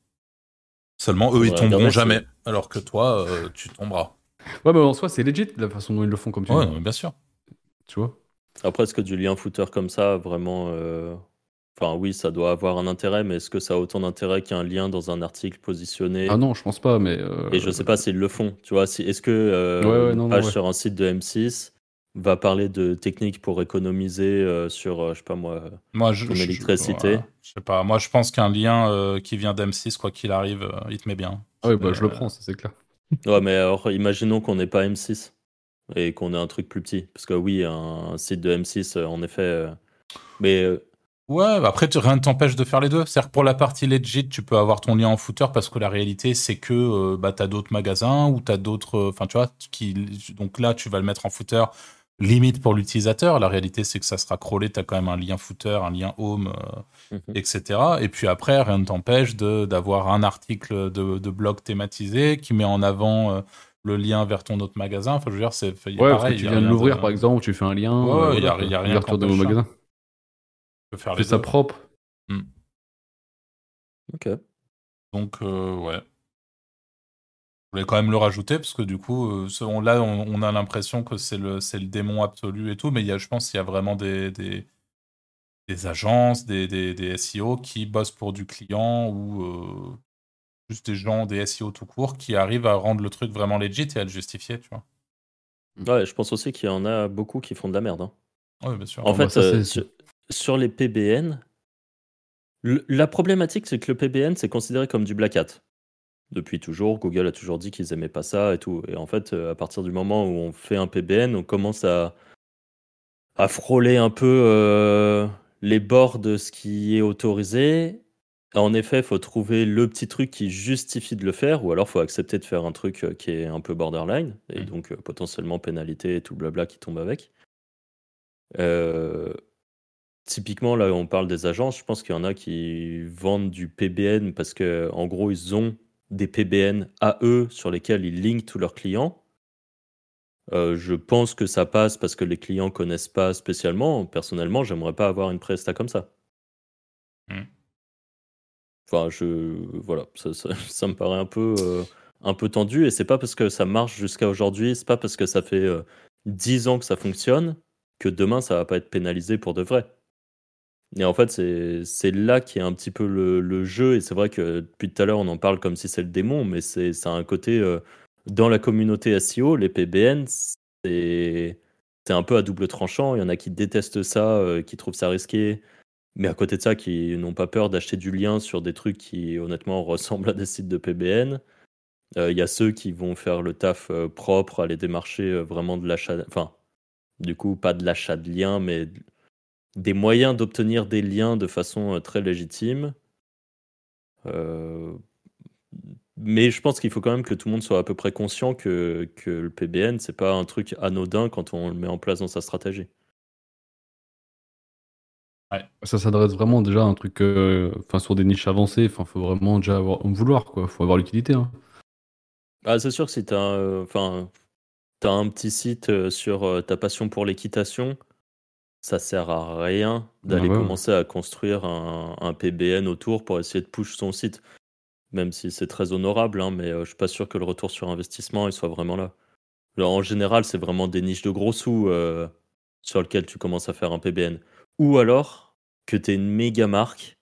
S3: Seulement, eux, ils
S1: Ouais,
S3: tomberont jamais. Alors que toi, euh, tu tomberas.
S2: Ouais, mais en soi, c'est legit la façon dont ils le font, comme tu
S3: Ouais,
S2: dis.
S3: bien sûr.
S2: Tu vois.
S1: Après, est-ce que du lien footer comme ça, vraiment. euh, Enfin, oui, ça doit avoir un intérêt, mais est-ce que ça a autant d'intérêt qu'un lien dans un article positionné?
S2: Ah non, je pense pas, mais. euh,
S1: Et je sais pas s'ils le font. Tu vois, si, est-ce que euh,
S2: Ouais, ouais,
S1: une
S2: non, non,
S1: page
S2: ouais.
S1: sur un site de M6 va parler de techniques pour économiser euh, sur, euh, je sais pas moi.
S3: Moi, je,
S1: Ton
S3: je-
S1: électricité?
S3: ouais, je sais pas. Moi, je pense qu'un lien euh, qui vient d'M6, quoi qu'il arrive, euh, il te met bien.
S2: Ah oui, bah,
S3: Euh,
S2: je le prends, ça, c'est clair.
S1: Ouais, mais alors, imaginons qu'on n'est pas M6 et qu'on ait un truc plus petit. Parce que oui, un, site de M6, euh, en effet. euh, mais euh,
S3: Ouais, bah après, rien ne t'empêche de faire les deux. C'est-à-dire que pour la partie legit, tu peux avoir ton lien en footer parce que la réalité, c'est que euh, bah, tu as d'autres magasins ou tu as d'autres. Enfin, tu vois, qui, donc là, tu vas le mettre en footer limite pour l'utilisateur. La réalité, c'est que ça sera crawlé. Tu as quand même un lien footer, un lien home, euh,
S1: mhm.
S3: etc. Et puis après, rien ne t'empêche de- d'avoir un article de, de blog thématisé qui met en avant euh, le lien vers ton autre magasin. Enfin, je veux dire, c'est il y a
S2: Ouais, parce
S3: pareil,
S2: que
S3: il
S2: tu
S3: y a
S2: viens de l'ouvrir, par exemple, tu fais un lien.
S3: Ouais,
S2: euh,
S3: ouais, y a-
S2: voilà,
S3: y a rien
S2: de mon magasin.
S3: Tu peux faire
S2: Fais
S3: les
S2: ça propre.
S1: Ok.
S3: Donc, euh, ouais. voulais quand même le rajouter parce que du coup, euh, là, on, a l'impression que c'est le, le démon absolu et tout, mais il y a, je pense qu'il y a vraiment des, des, agences, des, des, SEO qui bossent pour du client ou euh, juste des gens, des SEO tout court, qui arrivent à rendre le truc vraiment legit et à le justifier, tu vois.
S1: Ouais, je pense aussi qu'il y en a beaucoup qui font de la merde. Hein.
S3: Oui, bien sûr.
S1: En fait, euh, sur, les PBN, la problématique, c'est que le PBN, c'est considéré comme du black hat depuis toujours. Google a toujours dit qu'ils aimaient pas ça et tout. Et en fait, euh, à partir du moment où on fait un PBN, on commence à, à frôler un peu euh, les bords de ce qui est autorisé. En effet, il faut trouver le petit truc qui justifie de le faire, ou alors il faut accepter de faire un truc euh, qui est un peu borderline, et mmh. donc potentiellement pénalité et tout blabla qui tombe avec. typiquement, là, on parle des agences. Je pense qu'il y en a qui vendent du PBN parce qu'en gros, ils ont des PBN à eux sur lesquels ils linkent tous leurs clients. Euh, je pense que ça passe parce que les clients connaissent pas spécialement. Personnellement, j'aimerais pas avoir une presta comme ça. Hmm. Enfin, je voilà, ça, [laughs] ça, me paraît un peu euh, un peu tendu et c'est pas parce que ça marche jusqu'à aujourd'hui, c'est pas parce que ça fait euh, dix 10 ans que ça fonctionne que demain ça va pas être pénalisé pour de vrai. Et en fait, c'est là qui est un petit peu le, jeu. Et c'est vrai que depuis tout à l'heure, on en parle comme si c'est le démon, mais c'est un côté. Euh, dans la communauté SEO, les PBN, c'est un peu à double tranchant. Il y en a qui détestent ça, euh, qui trouvent ça risqué. Mais à côté de ça, qui n'ont pas peur d'acheter du lien sur des trucs qui, honnêtement, [laughs] ressemblent à des sites de PBN. Euh, il y a ceux qui vont faire le taf propre, aller démarcher vraiment de l'achat. Enfin, du coup, pas de l'achat de liens, mais des moyens d'obtenir des liens de façon euh, très légitime. Euh, mais je pense qu'il faut quand même que tout le monde soit à peu près conscient que, que le PBN, c'est pas un truc anodin quand on le met en place dans sa stratégie.
S2: Ça s'adresse vraiment déjà à un truc, euh, enfin sur des niches avancées. Enfin, faut vraiment déjà avoir, vouloir quoi. Faut avoir l'utilité. Hein.
S1: Ah, c'est sûr que si tu as, enfin, as un petit site sur ta passion pour l'équitation, ça sert à rien d'aller commencer à construire un, PBN autour pour essayer de push son site. Même si c'est très honorable, hein, mais je suis pas sûr que le retour sur investissement il soit vraiment là. en général, c'est vraiment des niches de gros sous sur lesquelles tu commences à faire un PBN. Ou alors que tu es une méga marque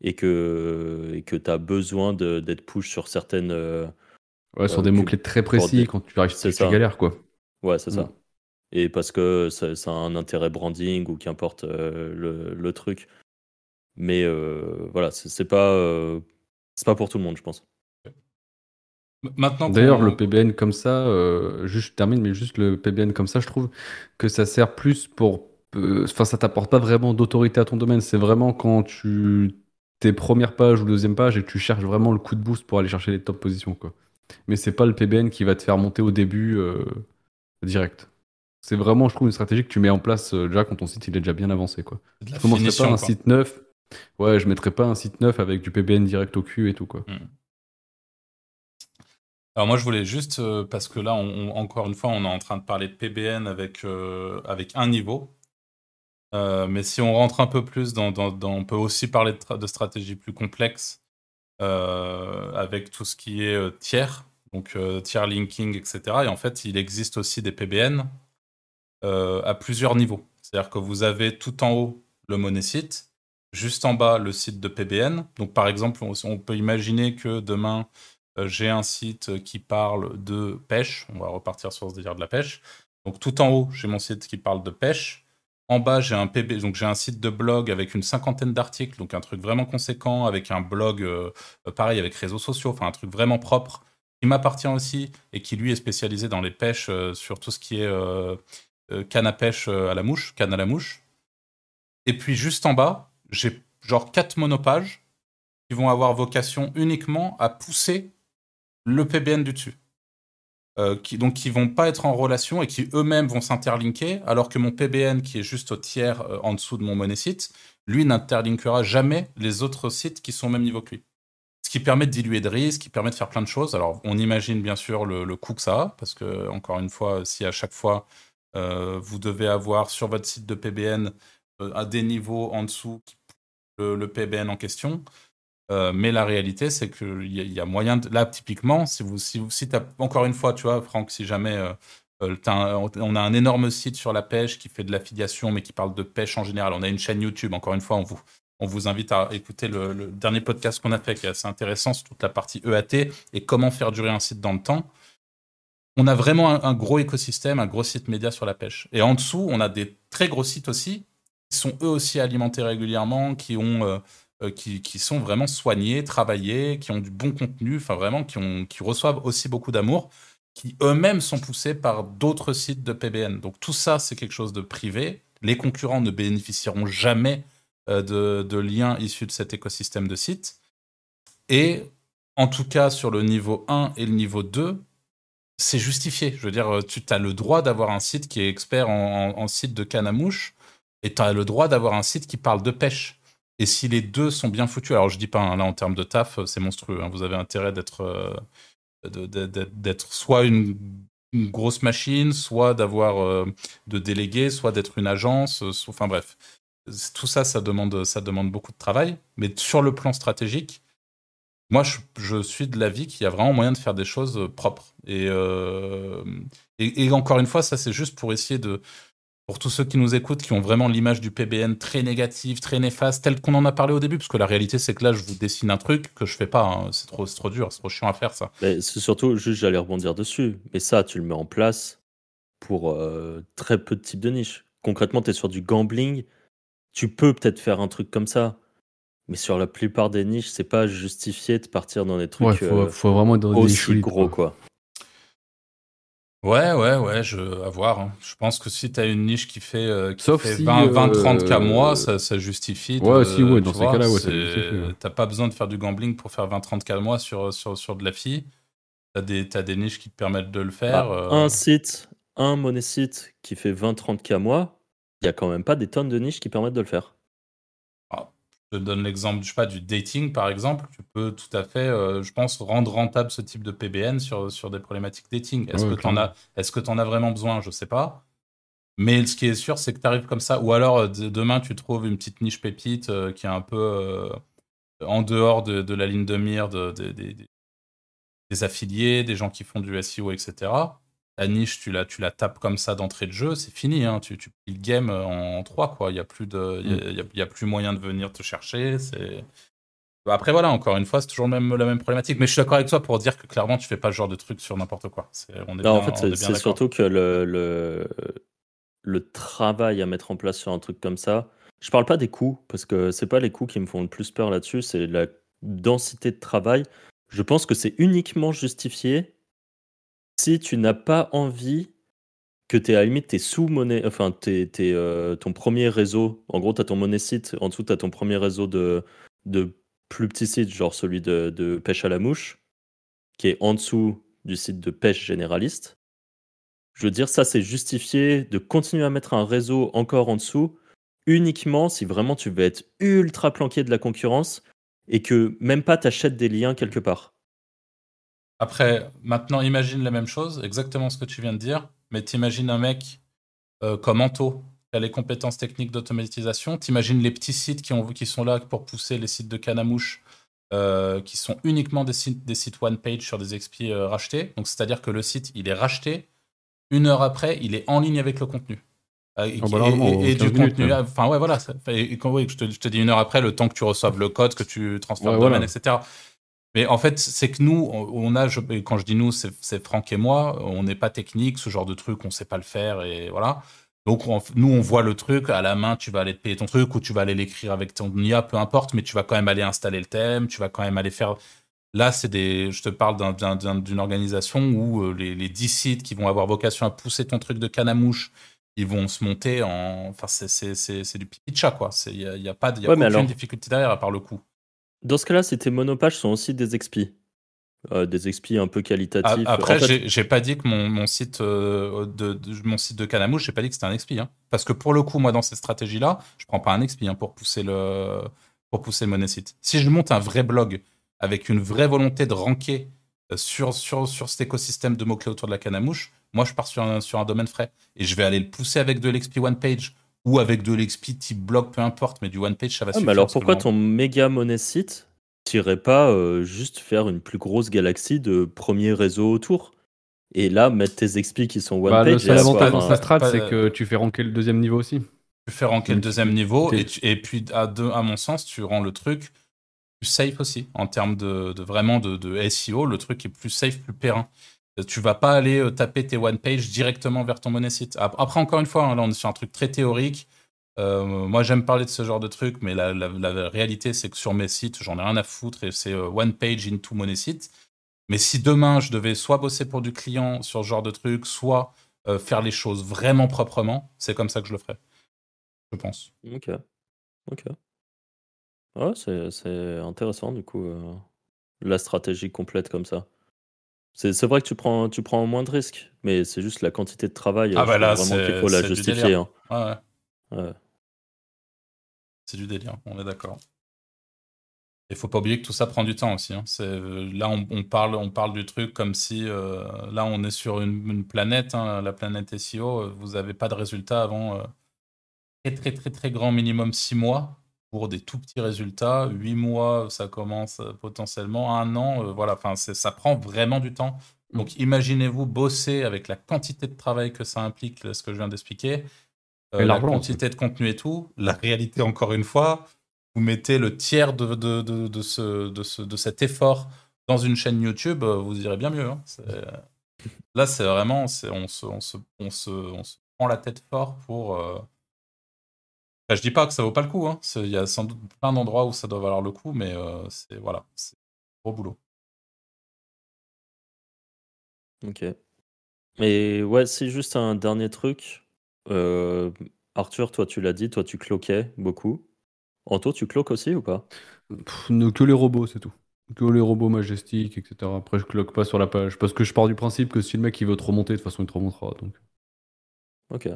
S1: et que et que tu as besoin d'être push sur certaines.
S2: ouais, sur des mots-clés très précis quand tu arrives, tu, tu galères quoi.
S1: Ouais, c'est ça. Mmh et parce que ça, a un intérêt branding ou qu'importe euh, le, truc. Mais euh, voilà, c'est pas, euh, c'est pas pour tout le monde, je pense.
S2: Maintenant, D'ailleurs, le PBN comme ça, juste je termine, mais juste le PBN comme ça, je trouve que ça sert plus pour. Enfin, ça t'apporte pas vraiment d'autorité à ton domaine. C'est vraiment quand tu tes premières pages ou deuxième page et tu cherches vraiment le coup de boost pour aller chercher les top positions, quoi. Mais c'est pas le PBN qui va te faire monter au début direct. C'est vraiment, je trouve, une stratégie que tu mets en place euh, déjà quand ton site il est déjà bien avancé. Quoi. Je commencerai pas un site neuf. Ouais, je mettrais pas un site neuf avec du PBN direct au cul et tout. quoi. Hmm.
S3: Alors moi je voulais juste, euh, parce que là, encore une fois, on est en train de parler de PBN avec, euh, avec un niveau. Mais si on rentre un peu plus dans, on peut aussi parler de, stratégies plus complexes avec tout ce qui est tiers, donc tiers linking, etc. Et en fait, il existe aussi des PBN euh, à plusieurs niveaux. C'est-à-dire que vous avez tout en haut le monosite, juste en bas le site de PBN. Donc par exemple, on, peut imaginer que demain, euh, j'ai un site qui parle de pêche. On va repartir sur ce délire de la pêche. Donc tout en haut, j'ai mon site qui parle de pêche. En bas, j'ai un PB, donc j'ai un site de blog avec une cinquantaine d'articles, donc un truc vraiment conséquent, avec un blog euh, pareil avec réseaux sociaux, enfin un truc vraiment propre qui m'appartient aussi et qui lui est spécialisé dans les pêches sur tout ce qui est euh, canne à pêche euh, à la mouche, canne à la mouche. Et puis juste en bas, j'ai genre quatre monopages qui vont avoir vocation uniquement à pousser le PBN du dessus. Euh, qui, donc qui vont pas être en relation et qui eux-mêmes vont s'interlinker, alors que mon PBN qui est juste au tiers en dessous de mon monnaie site, lui n'interlinkera jamais les autres sites qui sont au même niveau que lui. Ce qui permet de diluer de risques, qui permet de faire plein de choses. Alors on imagine bien sûr le, coût que ça a, parce que encore une fois, si à chaque fois euh, vous devez avoir sur votre site de PBN euh, à des niveaux en dessous le, PBN en question. Mais la réalité, c'est qu'il y, y, a moyen de... Là, typiquement, si vous, si, vous, as, encore une fois, tu vois, Franck, si jamais on a un énorme site sur la pêche qui fait de l'affiliation, mais qui parle de pêche en général. On a une chaîne YouTube, encore une fois, on vous, on vous invite à écouter le, dernier podcast qu'on a fait, qui est assez intéressant sur toute la partie EAT et comment faire durer un site dans le temps. On a vraiment un, gros écosystème, un gros site média sur la pêche. Et en dessous, on a des très gros sites aussi, qui sont eux aussi alimentés régulièrement, qui ont... Euh, euh, qui, sont vraiment soignés, travaillés, qui ont du bon contenu, enfin vraiment, qui, reçoivent aussi beaucoup d'amour, qui eux-mêmes sont poussés par d'autres sites de PBN. Donc tout ça, c'est quelque chose de privé. Les concurrents ne bénéficieront jamais euh, de, liens issus de cet écosystème de sites. Et en tout cas, sur le niveau 1 et le niveau 2, c'est justifié. Je veux dire, tu as le droit d'avoir un site qui est expert en, site de canne à mouche, et tu as le droit d'avoir un site qui parle de pêche. Et si les deux sont bien foutus, alors je dis pas, hein, là en termes de taf, c'est monstrueux. Hein. vous avez intérêt d'être euh, soit une, grosse machine, soit d'avoir euh, de délégués, soit d'être une agence, enfin bref tout ça, ça demande, ça demande beaucoup de travail. Mais sur le plan stratégique, moi, je, suis de l'avis qu'il y a vraiment moyen de faire des choses euh, propres. Euh, et, encore une fois, ça, c'est juste pour essayer de. Pour tous ceux qui nous écoutent, qui ont vraiment l'image du PBN très négative, très néfaste, tel qu'on en a parlé au début, parce que la réalité, c'est que là, je vous dessine un truc que je fais pas. Hein. C'est trop, trop dur, c'est trop chiant à faire, ça.
S1: C'est surtout, juste, j'allais rebondir dessus. Mais ça, tu le mets en place pour euh, très peu de types de niches. Concrètement, tu es sur du gambling tu peux peut-être faire un truc comme ça, mais sur la plupart des niches, c'est pas justifié de partir dans des trucs
S2: ouais, faut, faut vraiment dans
S1: aussi des gros, quoi.
S3: Ouais, ouais, ouais, je, à voir. Hein. Je pense que si tu as une niche qui fait, euh, qui fait 20, 20, 30 k mois, ça, ça justifie.
S2: Ouais, si, ouais, dans ces cas-là, ouais,
S3: T'as pas besoin de faire du gambling pour faire 20, 30 k mois sur, sur, sur de la fille. T'as des, as des niches qui te permettent de le faire.
S1: Bah, euh. Un site, un money site qui fait 20, 30 k mois, il y a quand même pas des tonnes de niches qui permettent de le faire.
S3: Je donne l'exemple, je sais pas, du dating par exemple. Tu peux tout à fait, euh, je pense, rendre rentable ce type de PBN sur, sur des problématiques dating. Est-ce que tu en as, que en as vraiment besoin? Je sais pas. Mais ce qui est sûr, c'est que tu arrives comme ça. Ou alors euh, demain, tu trouves une petite niche pépite euh, qui est un peu en dehors de, la ligne de mire des affiliés, des gens qui font du SEO, etc la niche, tu la, tu la tapes comme ça d'entrée de jeu, c'est fini. Hein. Tu, tu le game en, trois, quoi. Il n'y a, plus de, y a, plus moyen de venir te chercher. C'est... Après, voilà, encore une fois, c'est toujours même, la même problématique. Mais je suis d'accord avec toi pour dire que clairement, tu fais pas ce genre de truc sur n'importe quoi.
S1: on est en fait, c'est, surtout que le, le, le, travail à mettre en place sur un truc comme ça, je parle pas des coûts, parce que c'est pas les coûts qui me font le plus peur là-dessus, c'est la densité de travail. Je pense que c'est uniquement justifié si tu n'as pas envie que tu à la limite tes sous-monnaie, enfin t'es, euh, ton premier réseau, en gros tu as ton monnaie site, en dessous tu as ton premier réseau de, de plus petits sites, genre celui de, de, pêche à la mouche, qui est en dessous du site de pêche généraliste. Je veux dire, ça c'est justifié de continuer à mettre un réseau encore en dessous, uniquement si vraiment tu veux être ultra planqué de la concurrence et que même pas tu achètes des liens quelque part.
S3: Après, maintenant, imagine la même chose, exactement ce que tu viens de dire, mais t'imagines un mec euh, comme Anto, qui a les compétences techniques d'automatisation, t'imagines les petits sites qui, ont, qui sont là pour pousser les sites de canamouche, euh, qui sont uniquement des sites, des sites one-page sur des XP euh, rachetés. Donc, c'est-à-dire que le site, il est racheté, une heure après, il est en ligne avec le contenu.
S2: Ah, et, bah du contenu,
S3: enfin ouais, voilà. Et, quand, je, te, dis une heure après, le temps que tu reçoives le code, que tu transfères le domaine, etc. Mais en fait, c'est que nous, on a, quand je dis nous, c'est Franck et moi, on n'est pas technique, ce genre de truc, on sait pas le faire et voilà. Donc nous, on voit le truc à la main, tu vas aller te payer ton truc ou tu vas aller l'écrire avec ton IA, peu importe, mais tu vas quand même aller installer le thème, tu vas quand même aller faire. Là, c'est des, je te parle d'une organisation où euh, les, les 10 sites qui vont avoir vocation à pousser ton truc de canamouche, ils vont se monter en. Enfin, c'est du pipi de chat, quoi. Il n'y a, y a, pas, y a aucune difficulté derrière à part le coup.
S1: Dans ce cas-là, si tes monopages sont aussi des expis. Euh, des expis un peu qualitatifs.
S3: Après, j'ai pas dit que mon, mon site, euh, de, mon site de Canamouche, j'ai pas dit que c'était un expi. Hein. Parce que pour le coup, moi, dans cette stratégie-là, je prends pas un expi hein, pour pousser le pour pousser le monosite. Si je monte un vrai blog avec une vraie volonté de ranker euh, sur, sur, sur cet écosystème de mots-clés autour de la canamouche, moi, je pars sur un, sur un domaine frais. Et je vais aller le pousser avec de l'expi one page ou avec de l'expi type blog, peu importe, mais du one page, ça va ah,
S1: suffire. Mais alors pourquoi ton méga money site, t'irais pas euh, juste faire une plus grosse galaxie de premier réseau autour et là mettre tes XP qui sont one
S2: Bah, le
S1: page
S2: seul
S1: et
S2: avantage dans sa strat, c'est que tu fais ranker le deuxième niveau aussi.
S3: Tu fais ranker le deuxième niveau et, tu- et puis à, deux, à mon sens, tu rends le truc plus safe aussi en termes de, de vraiment de, de SEO. Le truc est plus safe, plus périn. Tu vas pas aller euh, taper tes one page directement vers ton money site. Ap- Après, encore une fois, hein, là on est sur un truc très théorique. Euh, moi, j'aime parler de ce genre de truc, mais la, réalité, c'est que sur mes sites, j'en ai rien à foutre et c'est euh, one page into money site. Mais si demain, je devais soit bosser pour du client sur ce genre de truc, soit faire les choses vraiment proprement, c'est comme ça que je le ferais. Je pense.
S1: Ok. Ok. Ouais, c'est intéressant du coup, la stratégie complète comme ça. C'est vrai que tu prends, tu prends moins de risques, mais c'est juste la quantité de travail.
S3: Ah
S1: euh,
S3: bah là, c'est-
S1: qu'il faut la justifier. hein.
S3: Ouais, ouais.
S1: Ouais.
S3: C'est du délire, on est d'accord. Il faut pas oublier que tout ça prend du temps aussi. hein. Là, on, on parle, on parle du truc comme si euh, là, on est sur une, une planète, hein, la planète SEO. euh, Vous n'avez pas de résultats avant euh, très, très, très, très grand minimum 6 mois pour des tout petits résultats. 8 mois, ça commence euh, potentiellement. Un an, euh, voilà. Enfin, ça prend vraiment du temps. Donc, imaginez-vous bosser avec la quantité de travail que ça implique, là, ce que je viens d'expliquer. euh, la quantité de contenu et tout, la réalité, encore une fois, vous mettez le tiers de, de, de, de ce, de, ce, de cet effort dans une chaîne YouTube, euh, vous irez bien mieux. hein. Là, c'est vraiment, on, se, on, se, on, se, on se prend la tête fort pour. euh, Enfin, je dis pas que ça vaut pas le coup. hein. Il y a sans doute plein d'endroits où ça doit valoir le coup, mais euh, c'est voilà, c'est gros boulot.
S1: Ok. Et ouais, c'est juste un dernier truc. Euh, Arthur, toi, tu l'as dit, toi, tu cloquais beaucoup. Anto, tu cloques aussi ou pas?
S2: Pff, ne- que les robots, c'est tout. Que les robots majestiques, etc. Après, je cloque pas sur la page. Parce que je pars du principe que si le mec il veut te remonter, de toute façon, il te remontera. Donc.
S1: Ok.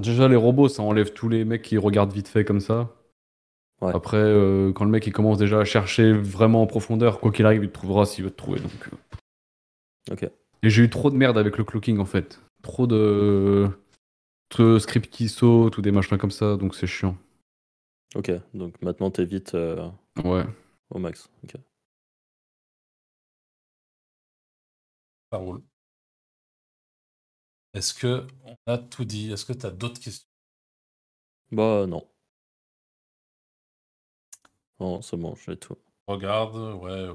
S2: Déjà, les robots, ça enlève tous les mecs qui regardent vite fait comme ça.
S1: Ouais.
S2: Après, euh, quand le mec il commence déjà à chercher vraiment en profondeur, quoi qu'il arrive, il te trouvera s'il veut te trouver. Donc, euh.
S1: Ok.
S2: Et j'ai eu trop de merde avec le clocking en fait. Trop de, de scripts qui sautent ou des machins comme ça, donc c'est chiant.
S1: Ok. Donc maintenant, t'évites euh,
S2: Ouais.
S1: au max. Ok.
S3: Ça roule. Est-ce que on a tout dit? Est-ce que tu as d'autres questions?
S1: Bah non. Non, c'est bon, j'ai tout.
S3: Regarde, ouais, euh,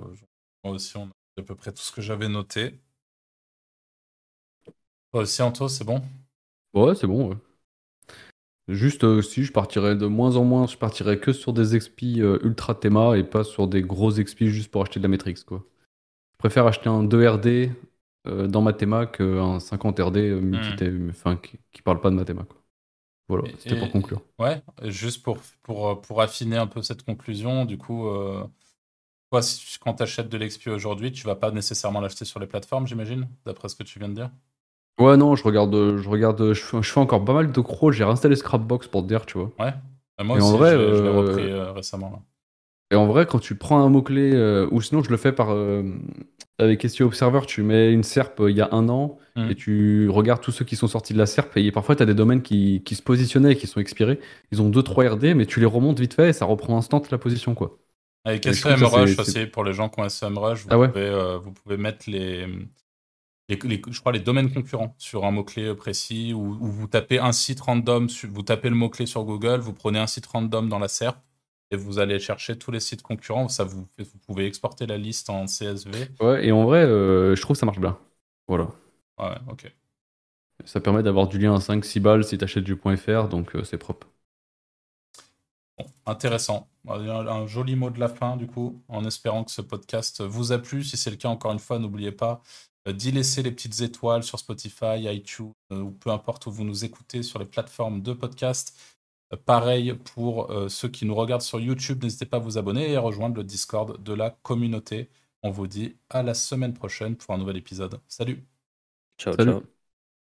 S3: moi aussi, on a à peu près tout ce que j'avais noté. Toi aussi, Anto, c'est bon?
S2: Ouais, c'est bon, ouais. Juste euh, si je partirais de moins en moins, je partirais que sur des XP euh, ultra théma et pas sur des gros XP juste pour acheter de la Matrix quoi. Je préfère acheter un 2 RD euh, dans ma théma qu'un 50 RD multi enfin qui, qui parle pas de ma théma quoi. Voilà, c'était pour conclure.
S3: Ouais, juste pour, pour, euh, pour affiner un peu cette conclusion, du coup, euh, toi, si- quand tu achètes de l'XP aujourd'hui, tu vas pas nécessairement l'acheter sur les plateformes, j'imagine, d'après ce que tu viens de dire?
S2: Ouais non, je regarde je regarde je fais, je fais encore pas mal de crawls, j'ai réinstallé Scrapbox pour te dire, tu vois.
S3: Ouais. Et moi
S2: Et en
S3: aussi,
S2: vrai,
S3: je l'ai je l'ai
S2: euh,
S3: repris euh, récemment. Là.
S2: Et en vrai, quand tu prends un mot-clé, euh, ou sinon je le fais par euh, avec SEO Observer, tu mets une SERP euh, il y a un an
S3: Mhm.
S2: et tu regardes tous ceux qui sont sortis de la SERP. Et parfois, tu as des domaines qui, qui se positionnaient et qui sont expirés. Ils ont 2-3 RD, mais tu les remontes vite fait et ça reprend instant la position. quoi.
S3: Avec SEMrush
S2: c'est-
S3: aussi, pour les gens qui ont SEMrush, vous,
S2: Ah ouais
S3: pouvez, euh, vous pouvez mettre les, les, les- je crois les domaines concurrents sur un mot-clé précis ou ou vous tapez un site random, vous tapez le mot-clé sur Google, vous prenez un site random dans la SERP et vous allez chercher tous les sites concurrents. Ça vous, pouvez exporter la liste en CSV.
S2: Ouais, et en vrai, euh, je trouve que ça marche bien. Voilà.
S3: Ouais, ok.
S2: Ça permet d'avoir du lien à 5-6 balles si tu achètes du .fr, donc euh, c'est propre.
S3: Bon, intéressant. Un, un joli mot de la fin, du coup, en espérant que ce podcast vous a plu. Si c'est le cas, encore une fois, n'oubliez pas euh, d'y laisser les petites étoiles sur Spotify, iTunes, ou peu importe où vous nous écoutez sur les plateformes de podcast. Pareil pour euh, ceux qui nous regardent sur YouTube, n'hésitez pas à vous abonner et à rejoindre le Discord de la communauté. On vous dit à la semaine prochaine pour un nouvel épisode. Salut
S1: Ciao,
S2: Salut.
S1: ciao.